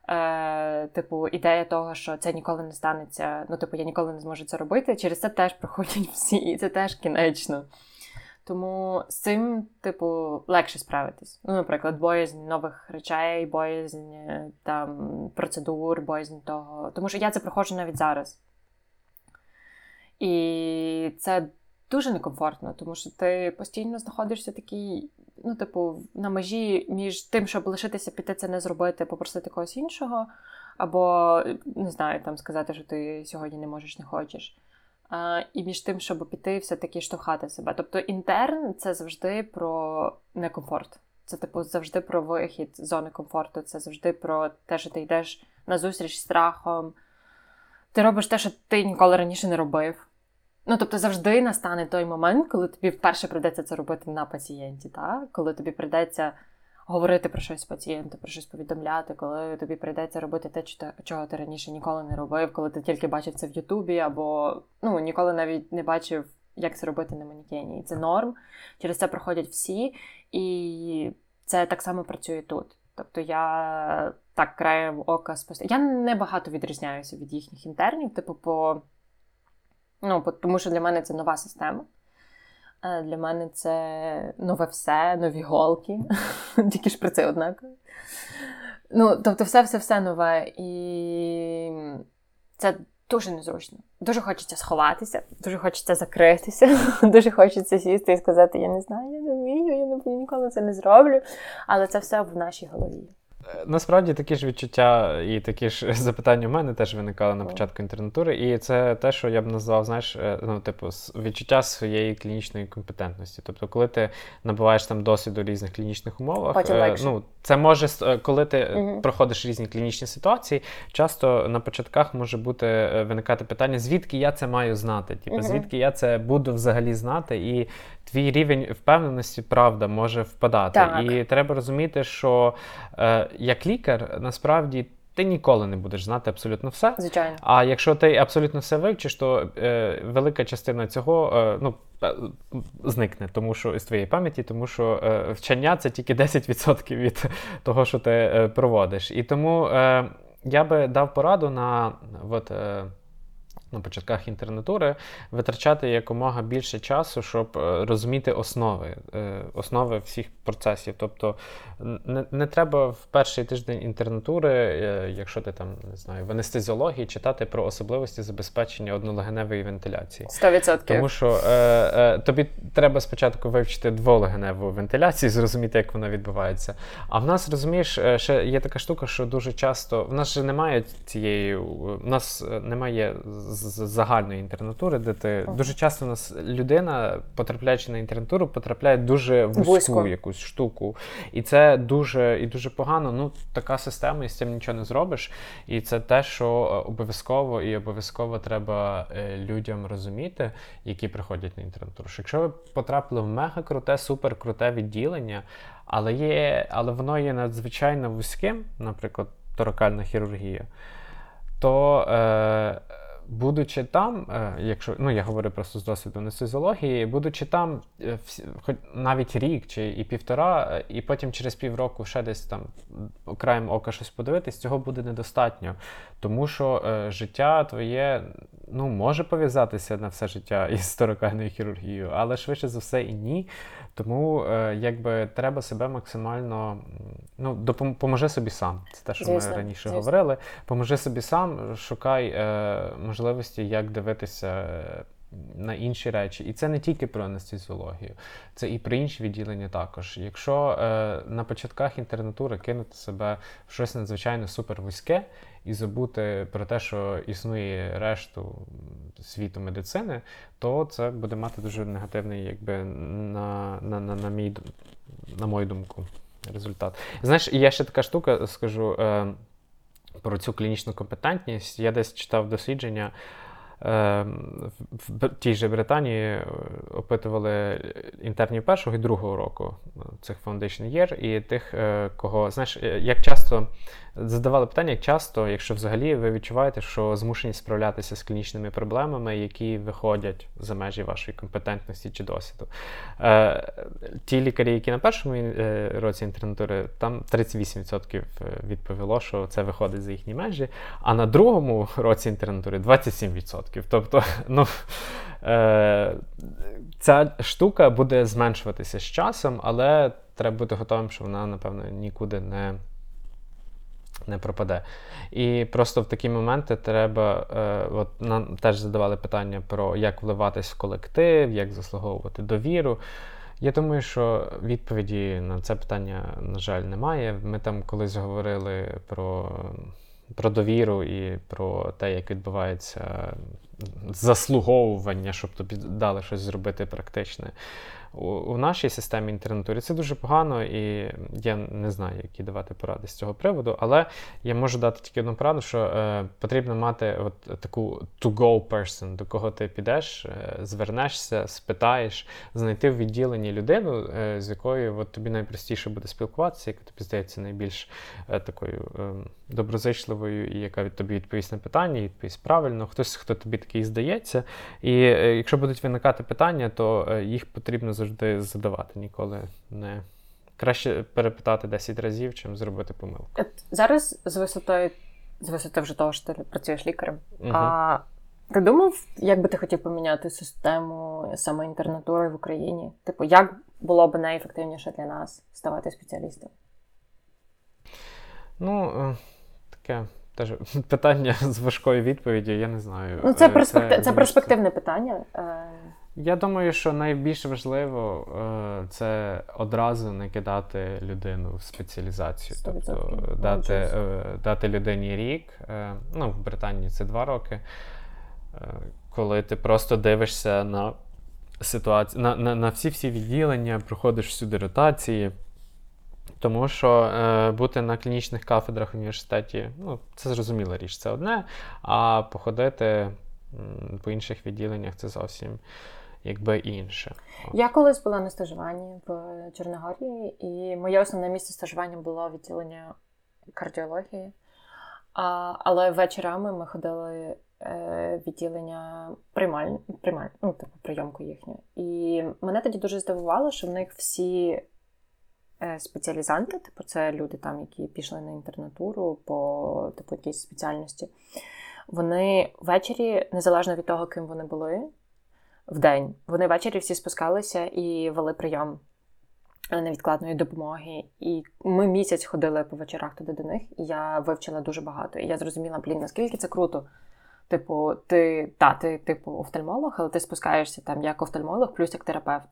е, типу, ідея того, що це ніколи не станеться. Ну, типу, я ніколи не зможу це робити. Через це теж проходять всі, і це теж кінечно. Тому з цим, типу, легше справитись. Ну, наприклад, боязнь нових речей, боязнь е, там процедур, боязнь того. Тому що я це проходжу навіть зараз. Це дуже некомфортно, тому що ти постійно знаходишся такий, ну, типу, на межі між тим, щоб лишитися піти це не зробити, попросити когось іншого, або не знаю, там сказати, що ти сьогодні не можеш, не хочеш. А, І між тим, щоб піти, все-таки штовхати себе. Тобто інтерн це завжди про некомфорт. Це, типу, завжди про вихід з зони комфорту, це завжди про те, що ти йдеш на зустріч з страхом. Ти робиш те, що ти ніколи раніше не робив. Ну, тобто завжди настане той момент, коли тобі вперше прийдеться це робити на пацієнті, так? коли тобі прийдеться говорити про щось пацієнту, про щось повідомляти, коли тобі прийдеться робити те, чого ти раніше ніколи не робив, коли ти тільки бачив це в Ютубі, або ну, ніколи навіть не бачив, як це робити на манікені. І це норм. Через це проходять всі, і це так само працює тут. Тобто я так краєм ока спостерігаю. Я не багато відрізняюся від їхніх інтернів, типу, по. Ну, Тому що для мене це нова система. Е, для мене це нове все, нові голки, тільки шприци однакові. Ну, тобто, все-все-все нове. І це дуже незручно. Дуже хочеться сховатися, дуже хочеться закритися, дуже хочеться сісти і сказати: Я не знаю, я не вмію, я ніколи це не зроблю. Але це все в нашій голові. Насправді такі ж відчуття і такі ж запитання у мене теж виникали на початку інтернатури. І це те, що я б назвав, знаєш, е, ну, типу, відчуття своєї клінічної компетентності. Тобто, коли ти набуваєш там досвіду різних клінічних умовах, Потім е, ну, це може, коли ти Мгм. проходиш різні клінічні ситуації, часто на початках може бути е, виникати питання, звідки я це маю знати? Типу, Мгм. звідки я це буду взагалі знати? І твій рівень впевненості, правда, може впадати. Так. І треба розуміти, що е, як лікар, насправді ти ніколи не будеш знати абсолютно все. Звичайно. А якщо ти абсолютно все вивчиш, то е, велика частина цього е, ну, е, зникне, тому що з твоєї пам'яті, тому що е, вчення це тільки 10% від того, що ти е, проводиш. І тому е, я би дав пораду на от, е, на початках інтернатури витрачати якомога більше часу, щоб е, розуміти основи, е, основи всіх процесів. Тобто не, не треба в перший тиждень інтернатури, е, якщо ти там не знаю, в анестезіології читати про особливості забезпечення однолегеневої вентиляції. 100%. Тому що е, е, тобі треба спочатку вивчити дволегеневу вентиляцію, зрозуміти, як вона відбувається. А в нас, розумієш, ще є така штука, що дуже часто в нас же немає цієї, в нас немає з- загальної інтернатури, де ти Ага. дуже часто у нас людина, потрапляючи на інтернатуру, потрапляє дуже вузьку Вузько. якусь штуку. І це дуже і дуже погано. Ну, така система, і з цим нічого не зробиш. І це те, що е, обов'язково і обов'язково треба е, людям розуміти, які приходять на інтернатуру. Що Якщо ви потрапили в мега круте, супер круте відділення, але є, але воно є надзвичайно вузьким, наприклад, торакальна хірургія, то. Е, Будучи там, е, якщо ну я говорю просто з досвіду анестезіології, будучи там е, хоч навіть рік чи і півтора, е, і потім через півроку ще десь там краєм ока щось подивитись, цього буде недостатньо. Тому що життя твоє ну, може пов'язатися на все життя із торакальною хірургією, але швидше за все і ні. Тому е, якби треба себе максимально ну, допом- поможи собі сам. Це те, що Звісно, ми раніше звісно. говорили. Поможи собі сам, шукай е, можливості, як дивитися. На інші речі, і це не тільки про анестезіологію, це і про інші відділення також. Якщо е, на початках інтернатури кинути себе в щось надзвичайно супер вузьке і забути про те, що існує решту світу медицини, то це буде мати дуже негативний, якби на, на, на, на, мій, на мою думку, результат. Знаєш, є ще така штука, скажу е, про цю клінічну компетентність. Я десь читав дослідження. Е, В тій же Британії е, опитували інтернів першого і другого року е, цих Foundation Year, і тих, кого знаєш, як часто задавали питання, як часто, якщо взагалі ви відчуваєте, що змушені справлятися з клінічними проблемами, які виходять за межі вашої компетентності чи досвіду. Е, ті лікарі, які на першому е, році інтернатури, там 38% відповіло, що це виходить за їхні межі, а на другому році інтернатури 27%. Тобто, ну. Е, ця штука буде зменшуватися з часом, але треба бути готовим, що вона, напевно, нікуди не, не пропаде. І просто в такі моменти треба. Е, от нам теж задавали питання про як вливатись в колектив, як заслуговувати довіру. Я думаю, що відповіді на це питання, на жаль, немає. Ми там колись говорили про, про довіру і про те, як відбувається заслуговування, щоб тобі дали щось зробити практичне. У, нашій системі інтернатури це дуже погано, і я не знаю, які давати поради з цього приводу, але я можу дати тільки одну пораду, що е, потрібно мати от таку to-go person, до кого ти підеш, е, звернешся, спитаєш, знайти в відділенні людину, е, з якою от, тобі найпростіше буде спілкуватися, яка тобі здається найбільш е, такою е, доброзичливою, і яка від тобі відповість на питання, відповість правильно, хтось, хто тобі такий здається. І е, якщо будуть виникати питання, то е, їх потрібно завжди задавати. Ніколи не краще перепитати 10 разів, чим зробити помилку. Зараз з висотою, з висоти вже того, що ти працюєш лікарем. Мгм. А ти думав, як би ти хотів поміняти систему саме інтернатури в Україні? Типу, як було б найефективніше для нас ставати спеціалістом? Ну, е, таке теж питання з важкою відповіддю, я не знаю. Ну, це, Е, перспектив... це, перспективне питання. Я думаю, що найбільш важливо е, це одразу не кидати людину в спеціалізацію. Тобто дати е, дати людині рік. Е, ну, в Британії це два роки. Коли ти просто дивишся на ситуацію, на на, на всі-всі відділення, проходиш всюди ротації. Тому що е, бути на клінічних кафедрах в університеті, ну, це зрозуміла річ, це одне, а походити по інших відділеннях це зовсім якби інше. Я колись була на стажуванні в Чорногорії, і моє основне місце стажування було відділення кардіології. А, Але вечорами ми ходили е, відділення приймаль, приймаль, ну, типу прийомку їхню. І мене тоді дуже здивувало, що в них всі е, спеціалізанти, типу, це люди, там, які пішли на інтернатуру по типу, якійсь спеціальності. Вони ввечері, незалежно від того, ким вони були, в день. Вони ввечері всі спускалися і вели прийом е, невідкладної допомоги. І ми місяць ходили по вечорах туди до них, і я вивчила дуже багато. І я зрозуміла, блін, наскільки це круто. Типу, ти та, ти, типу, офтальмолог, але ти спускаєшся там як офтальмолог, плюс як терапевт.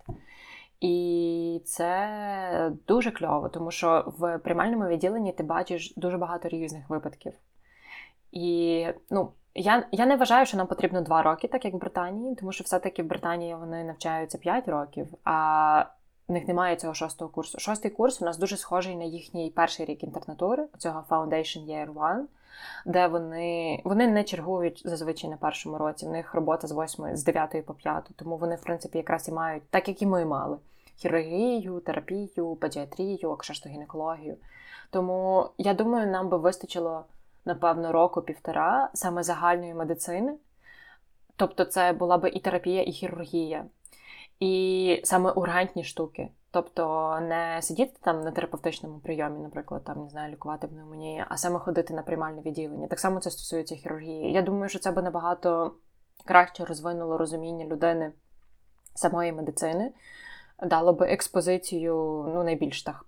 І це дуже кльово, тому що в приймальному відділенні ти бачиш дуже багато різних випадків. І ну, я я не вважаю, що нам потрібно два роки, так як в Британії, тому що все-таки в Британії вони навчаються 5 років, а в них немає цього шостого курсу. Шостий курс у нас дуже схожий на їхній перший рік інтернатури, цього Foundation Year One, де вони вони не чергують зазвичай на першому році. В них робота з 8, з 9 по 5, тому вони, в принципі, якраз і мають, так як і ми мали: хірургію, терапію, педіатрію, акшештогінекологію. Тому я думаю, нам би вистачило напевно, року-півтора саме загальної медицини. Тобто, це була би і терапія, і хірургія, і саме ургентні штуки. Тобто не сидіти там на терапевтичному прийомі, наприклад, там не знаю, лікувати пневмонію, а саме ходити на приймальне відділення. Так само це стосується хірургії. Я думаю, що це би набагато краще розвинуло розуміння людини самої медицини, дало би експозицію ну, найбільш так,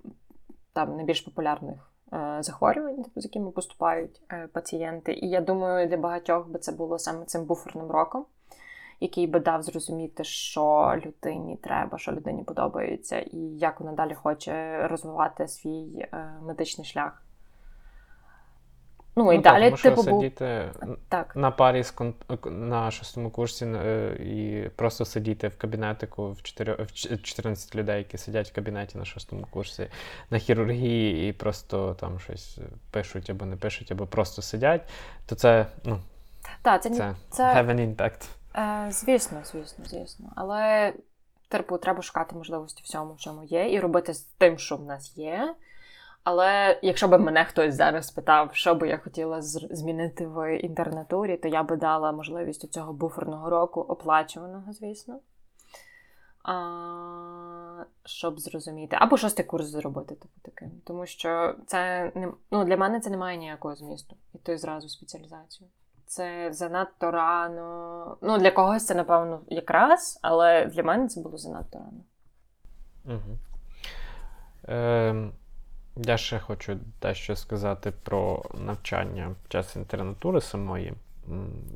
там найбільш популярних захворювань, з якими поступають е, пацієнти. І я думаю, для багатьох би це було саме цим буферним роком, який би дав зрозуміти, що людині треба, що людині подобається, і як вона далі хоче розвивати свій е, медичний шлях. Ну, ну і так, далі типу, сидіти так. на парі з кон... на шостому курсі е, і просто сидіти в кабінетику в 4... в 14 людей, які сидять в кабінеті на шостому курсі на хірургії і просто там щось пишуть або не пишуть, або просто сидять, то це ну, так, це, це, це... have an impact. Е, Звісно, звісно, звісно. Але типу, треба шукати можливості всьому, в чому є, і робити з тим, що в нас є. Але якщо б мене хтось зараз спитав, що би я хотіла змінити в інтернатурі, то я би дала можливість цього буферного року, оплачуваного, звісно. А, Щоб зрозуміти. Або шостий курс зробити типу, таким. Тому що це не ну, для мене це не має ніякого змісту. Іти зразу спеціалізацію. Це занадто рано. Ну, для когось це, напевно, якраз, але для мене це було занадто рано. Угу. Ем... Я ще хочу дещо сказати про навчання під час інтернатури самої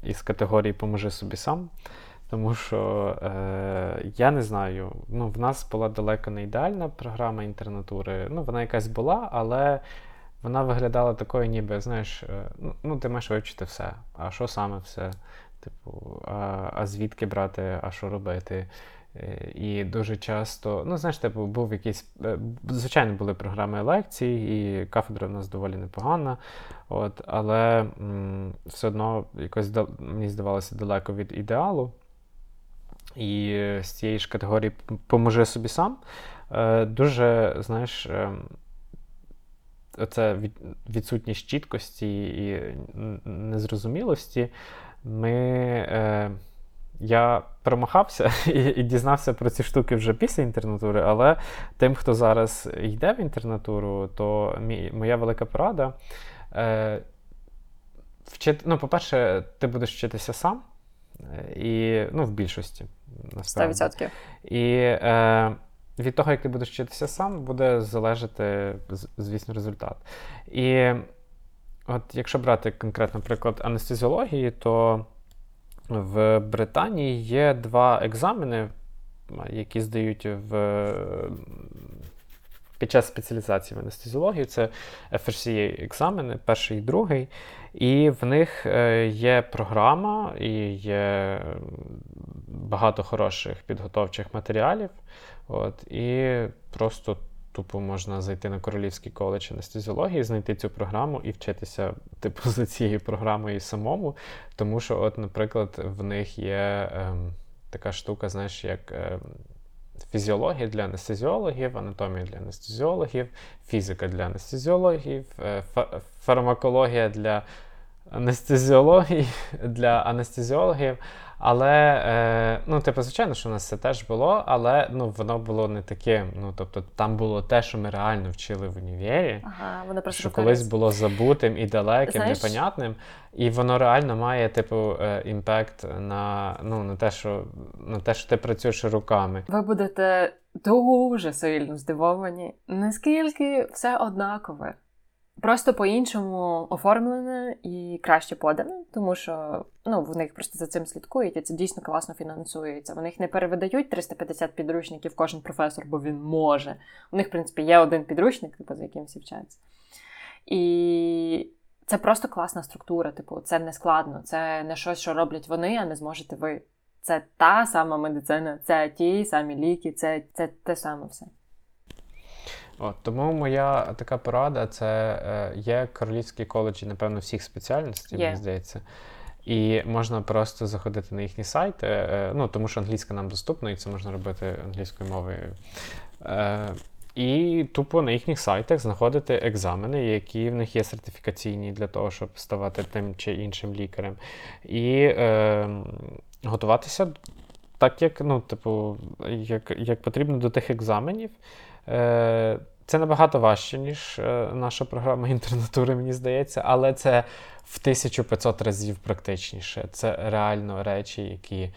із категорії Поможи собі сам. Тому що е, я не знаю, ну, в нас була далеко не ідеальна програма інтернатури. Ну, вона якась була, але вона виглядала такою, ніби, знаєш, е, ну, ну, ти маєш вивчити все. А що саме все? Типу, а, а звідки брати, а що робити? Е, і дуже часто, ну, знаєш, типу, був якийсь. Е, звичайно, були програми лекцій, і кафедра в нас доволі непогана. От, Але м, все одно якось мені здавалося далеко від ідеалу. І з цієї ж категорії поможи собі сам. Е, дуже, знаєш, оце відсутність чіткості і незрозумілості. Ми я промахався і, і дізнався про ці штуки вже після інтернатури, але тим, хто зараз йде в інтернатуру, то мій, моя велика порада. Е, вчити, ну, По-перше, ти будеш вчитися сам, е, і, ну, в більшості. насправді. 100%. І е, від того, як ти будеш вчитися сам, буде залежати, звісно, результат. І от якщо брати конкретно приклад анестезіології, то В Британії є два екзамени, які здають в. Під час спеціалізації в анестезіології це FRCA екзамени, перший і другий. І в них е, є програма і є багато хороших підготовчих матеріалів. От, І просто тупо можна зайти на Королівський коледж анестезіології, знайти цю програму і вчитися типу, за цією програмою самому. Тому що, от, наприклад, в них є ем, така штука, знаєш, як. Ем, Фізіологія для анестезіологів, анатомія для анестезіологів, фізика для анестезіологів, е, фармакологія для анестезіології для анестезіологів. Але, е, ну, типу, звичайно, що у нас це теж було, але ну, воно було не таке. Ну, тобто, там було те, що ми реально вчили в універі, ага, воно просто що колись було забутим і далеким, Знаєш? непонятним. І воно реально має, типу, е, імпект на ну, на, те, що, на те, що ти працюєш руками. Ви будете дуже сильно здивовані, наскільки все однакове. Просто по-іншому оформлене і краще подане, тому що ну, в них просто за цим слідкують, і це дійсно класно фінансується. Вони їх не перевидають 350 підручників кожен професор, бо він може. У них, в принципі, є один підручник, типу, за яким всі вчаться. І це просто класна структура. Типу, це не складно, це не щось, що роблять вони, а не зможете ви. Це та сама медицина, це ті самі ліки, це, це те саме все. От, Тому моя така порада це е, є королівські коледжі, напевно, всіх спеціальностей, yeah. мені здається. І можна просто заходити на їхні сайти, е, ну тому що англійська нам доступна, і це можна робити англійською мовою. Е, і тупо на їхніх сайтах знаходити екзамени, які в них є сертифікаційні для того, щоб ставати тим чи іншим лікарем. І е, готуватися так, як ну, типу, як, як потрібно до тих екзаменів. Е, це набагато важче, ніж е, наша програма інтернатури, мені здається, але це в 1500 разів практичніше. Це реально речі, які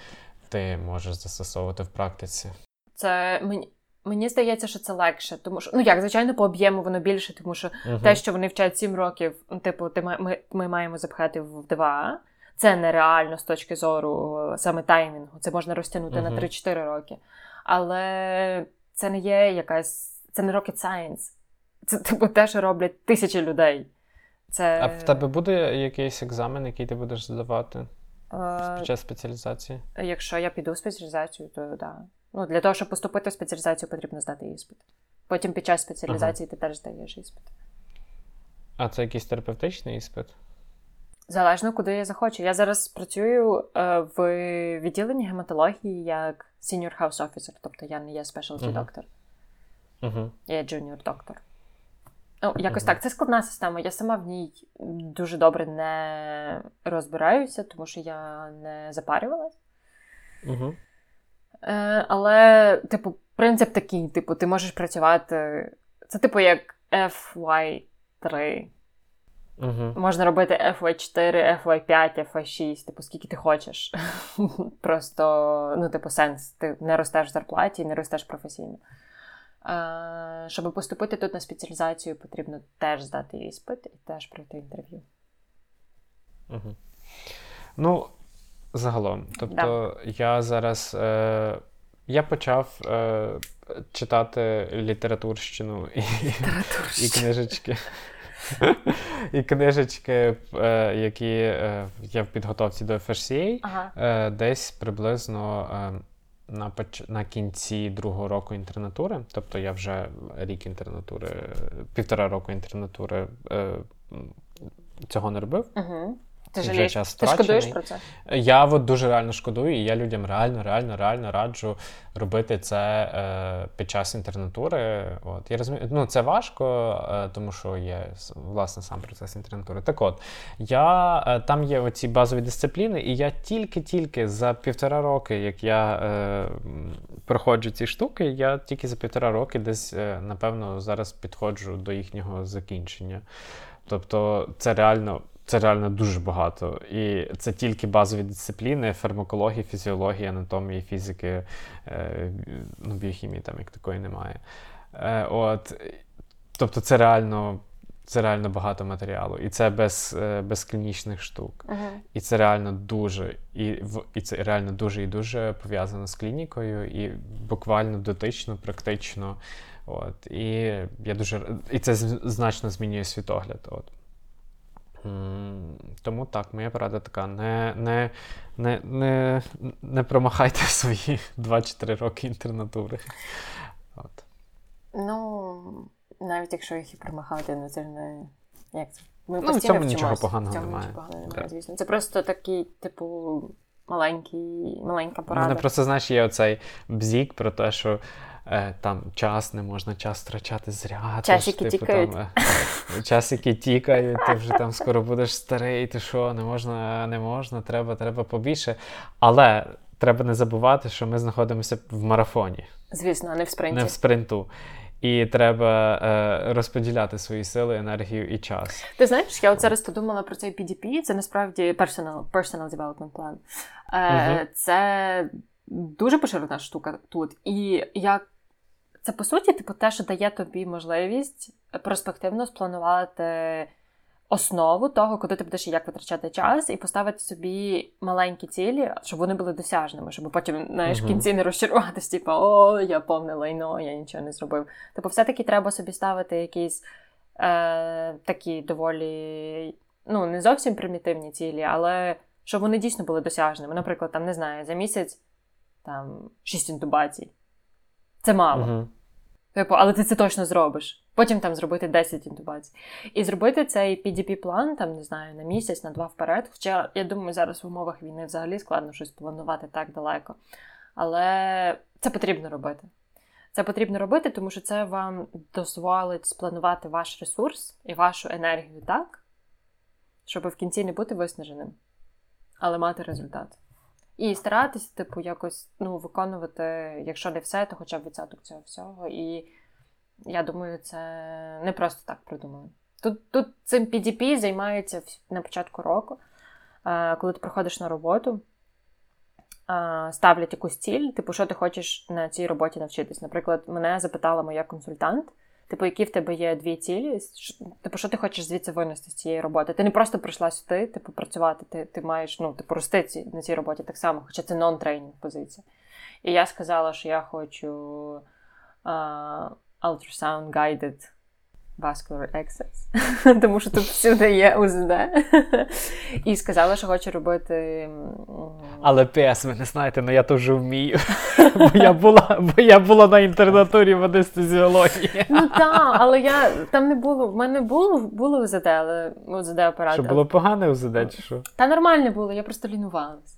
ти можеш застосовувати в практиці. Це мені. Мені здається, що це легше, тому що ну як звичайно по об'єму воно більше, тому що uh-huh. те, що вони вчать 7 років, типу, ти ми, ми маємо запхати в 2, це нереально з точки зору е, саме таймінгу. Це можна розтягнути uh-huh. на 3-4 роки. Але це не є якась це не rocket science. Це типу те, що роблять тисячі людей. Це... А в тебе буде якийсь екзамен, який ти будеш здавати а... під час спеціалізації? Якщо я піду в спеціалізацію, то так. Да. Ну, Для того, щоб поступити в спеціалізацію, потрібно здати іспит. Потім під час спеціалізації ага. ти теж здаєш іспит. А це якийсь терапевтичний іспит? Залежно, куди я захочу. Я зараз працюю е, в відділенні гематології як senior house officer, тобто я не є specialty доктор. Uh-huh. Я junior доктор. Ну, якось uh-huh. так. Це складна система. Я сама в ній дуже добре не розбираюся, тому що я не запарювалась. Uh-huh. Е, Але, типу, принцип такий: типу, ти можеш працювати. Це, типу, як FY3. Uh-huh. Можна робити FY4, FY5, FY6, типу, скільки ти хочеш. Просто, ну, типу, сенс. Ти не ростеш в зарплаті, не ростеш професійно. Щоб поступити тут на спеціалізацію, потрібно теж здати іспит і теж пройти інтерв'ю. Угу. Ну, загалом. Тобто, да. я зараз е, я почав е, читати літературщину і, і книжечки. І книжечки, е, які я є в підготовці до FSCA, ага. Е, десь приблизно на на кінці другого року інтернатури, тобто я вже рік інтернатури, півтора року інтернатури е, цього не робив. Угу. Ти жалієш? Час Ти шкодуєш про це? Я от дуже реально шкодую, і я людям реально, реально, реально раджу робити це е, під час інтернатури. От я розумію, ну це важко, е, тому що є власне сам процес інтернатури. Так от я е, там є оці базові дисципліни, і я тільки-тільки за півтора роки, як я е, проходжу ці штуки, я тільки за півтора роки десь, е, напевно, зараз підходжу до їхнього закінчення. Тобто, це реально. Це реально дуже багато. І це тільки базові дисципліни: фармакологія, фізіологія, анатомії, фізики, е, ну, біохімії там як такої немає. Е, от. Тобто, це реально Це реально багато матеріалу. І це без е, без клінічних штук. Угу. І це реально дуже, і і це реально дуже і дуже пов'язано з клінікою, і буквально дотично, практично. От. І я дуже і це значно змінює світогляд. От. Тому так, моя порада така: не не, не, не, не промахайте свої 2-4 роки інтернатури. От. Ну, навіть якщо їх і промахати, ну це ж не. Як це? Ми ну, в цьому нічого поганого в цьому немає. Нічого поганого немає, звісно. Це просто такий, типу, маленький, маленька порада. У мене просто, знаєш, є оцей бзік про те, що е, там час не можна час втрачати зря. Часики типу, тікають. Там, е, часики тікають, ти вже там скоро будеш старий, ти що, не можна, не можна, треба, треба побільше. Але треба не забувати, що ми знаходимося в марафоні. Звісно, а не в спринті. Не в спринту. І треба е, розподіляти свої сили, енергію і час. Ти знаєш, я от зараз подумала про цей PDP, це насправді personal, personal development plan. Е, угу. Це дуже поширена штука тут. І як це по суті, типу, те, що дає тобі можливість перспективно спланувати основу того, куди ти будеш і як витрачати час, і поставити собі маленькі цілі, щоб вони були досяжними, щоб потім знаєш, в кінці не розчаруватися, типу, о, я повне лайно, я нічого не зробив. Типу, все-таки треба собі ставити якісь е, такі доволі, ну, не зовсім примітивні цілі, але щоб вони дійсно були досяжними. Наприклад, там не знаю, за місяць там 6 інтубацій. Це мало. Uh-huh. Типу, але ти це точно зробиш. Потім там зробити 10 інтубацій. І зробити цей PDP-план, там, не знаю, на місяць, на два вперед. Хоча, я думаю, зараз в умовах війни взагалі складно щось планувати так далеко. Але це потрібно робити. Це потрібно робити, тому що це вам дозволить спланувати ваш ресурс і вашу енергію так, щоб в кінці не бути виснаженим, але мати результат. І старатися, типу, якось ну, виконувати, якщо не все, то хоча б відсоток цього всього. І я думаю, це не просто так придумано. Тут тут цим PDP займаються на початку року, коли ти приходиш на роботу, ставлять якусь ціль, типу, що ти хочеш на цій роботі навчитись. Наприклад, мене запитала моя консультант. Типу, які в тебе є дві цілі? Типу, що ти хочеш звідси винести з цієї роботи? Ти не просто прийшла сюди, типу, працювати, ти ти маєш ну, типу, рости ці, на цій роботі так само, хоча це нон-трейнінг позиція. І я сказала, що я хочу uh, ultrasound guided vascular access, тому що тут всюди є УЗД. І сказала, що хоче робити. Але ПС, ви не знаєте, але ну я теж вмію. Бо я була бо я була на інтернатурі в анестезіології. Ну так, але я там не було. В мене було було УЗД, але УЗД оператор. Що було погане УЗД, чи що? Та нормальне було, я просто лінувалась.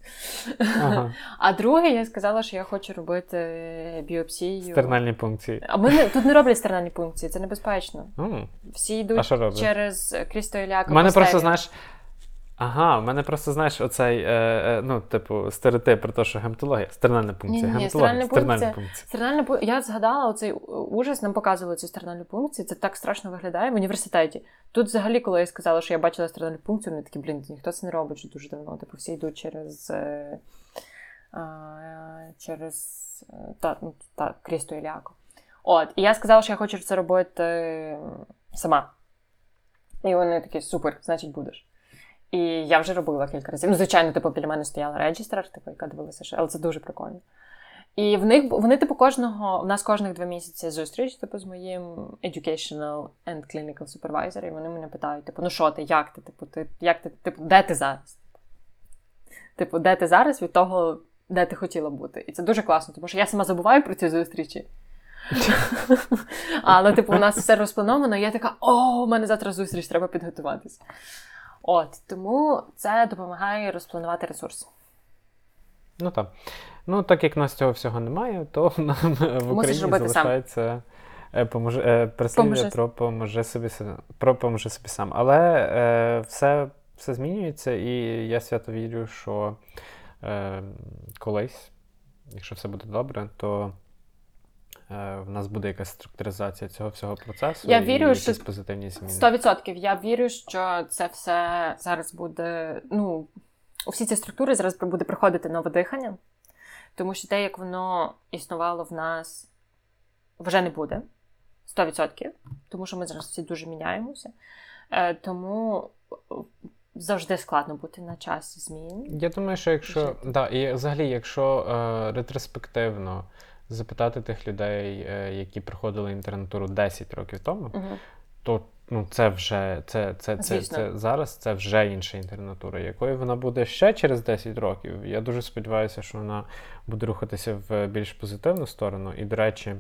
Ага. А друге, я сказала, що я хочу робити біопсію. Стернальні пункції. А ми не, тут не роблять стернальні пункції, це небезпечно. Всі йдуть через крістоіляку. У мене просто, знаєш. Ага, у мене просто, знаєш, оцей, е, е, ну, типу, стереотип про те, що гематологія, стернальна пункція. Ні, ні, стернальна пункція. Стернальна пункція. Я згадала оцей ужас, нам показували цю стернальну пункцію. Це так страшно виглядає в університеті. Тут взагалі, коли я сказала, що я бачила стернальну пункцію, вони такі, блін, ніхто це не робить що дуже давно. Типу, всі йдуть через е, е, через та, ну, та, крісту Іляку. От, і я сказала, що я хочу це робити сама. І вони такі, супер, значить, будеш. І я вже робила кілька разів. Ну, звичайно, типу, біля мене стояла реджістр, типу, яка дивилася, що але це дуже прикольно. І в них вони, типу, кожного, у нас кожних два місяці зустріч, типу, з моїм educational and clinical supervisor, і вони мене питають, типу, ну що ти, як ти? Типу, ти, як ти, типу, де ти зараз? Типу, де ти зараз від того, де ти хотіла бути? І це дуже класно, тому що я сама забуваю про ці зустрічі. Але, типу, у нас все розплановано, і я така, о, у мене завтра зустріч, треба підготуватись. От, тому це допомагає розпланувати ресурс. Ну так. Ну, так як у нас цього всього немає, то нам в Україні залишається е, поможе, е, прислів'я про поможи собі про поможи собі сам. Але е, все все змінюється, і я свято вірю, що е, колись, якщо все буде добре, то в нас буде якась структуризація цього всього процесу. Я вірю, і що позитивні зміни. 100%. Я вірю, що це все зараз буде. Ну, у всі ці структури зараз буде приходити нове дихання, тому що те, як воно існувало в нас, вже не буде. 100%, тому що ми зараз всі дуже міняємося. Е, тому е, завжди складно бути на часі змін. Я думаю, що якщо Жити. да, і взагалі, якщо е, ретроспективно запитати тих людей, е, які проходили інтернатуру 10 років тому, угу. то ну, це вже це, це, це, це зараз це вже інша інтернатура. Якою вона буде ще через 10 років, я дуже сподіваюся, що вона буде рухатися в більш позитивну сторону. І, до речі,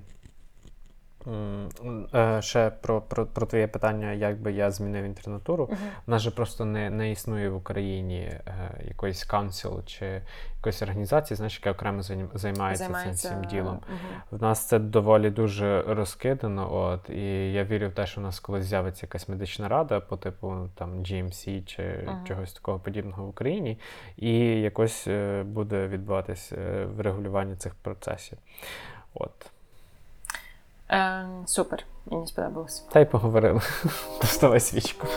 е, ще про, про, про твоє питання, як би я змінив інтернатуру. Мгм. У нас же просто не, не існує в Україні е, якоїсь council чи якоїсь організації, знаєш, яка окремо займ- займається, цим всім ділом. Мгм. В нас це доволі дуже розкидано. От, і я вірю в те, що в нас колись з'явиться якась медична рада по типу там GMC чи Ага. чогось такого подібного в Україні, і якось е, буде відбуватись е, врегулювання цих процесів. От. Е, Супер, мені сподобалось. Та й поговорили. Доставай свічку.